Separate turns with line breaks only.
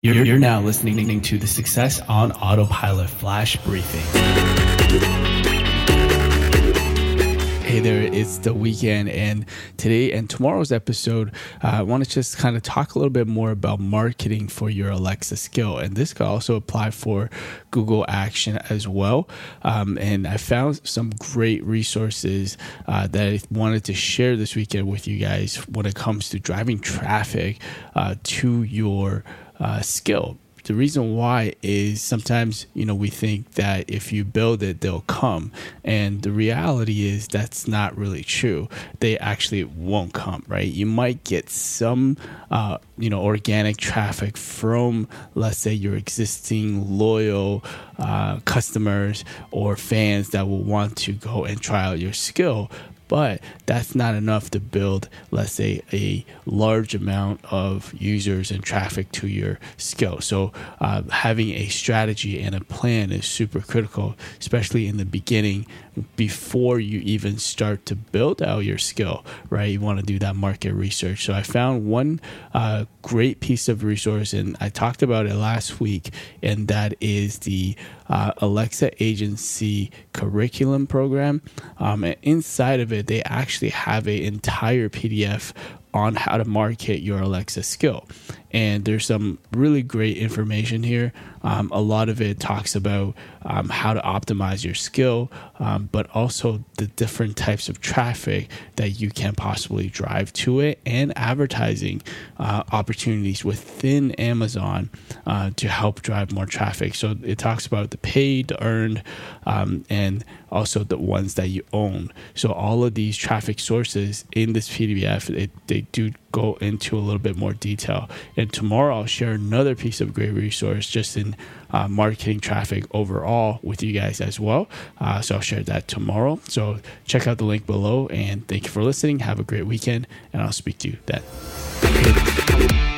You're, you're now listening to the Success on Autopilot Flash Briefing. Hey there, it's the weekend, and today and tomorrow's episode, uh, I want to just kind of talk a little bit more about marketing for your Alexa skill. And this could also apply for Google Action as well. Um, and I found some great resources uh, that I wanted to share this weekend with you guys when it comes to driving traffic uh, to your uh, skill. The reason why is sometimes, you know, we think that if you build it, they'll come. And the reality is that's not really true. They actually won't come, right? You might get some, uh, you know, organic traffic from, let's say, your existing loyal uh, customers or fans that will want to go and try out your skill but that's not enough to build, let's say, a large amount of users and traffic to your skill. So, uh, having a strategy and a plan is super critical, especially in the beginning before you even start to build out your skill, right? You want to do that market research. So, I found one uh, great piece of resource, and I talked about it last week, and that is the uh, Alexa Agency Curriculum Program. Um, and inside of it, they actually have an entire PDF on how to market your Alexa skill. And there's some really great information here. Um, a lot of it talks about um, how to optimize your skill, um, but also the different types of traffic that you can possibly drive to it and advertising uh, opportunities within Amazon uh, to help drive more traffic. So it talks about the paid, the earned, um, and also the ones that you own. So all of these traffic sources in this PDF, it, they do go into a little bit more detail. And tomorrow I'll share another piece of great resource just in uh, marketing traffic overall with you guys as well. Uh, so I'll share that tomorrow. So check out the link below and thank you for listening. Have a great weekend and I'll speak to you then.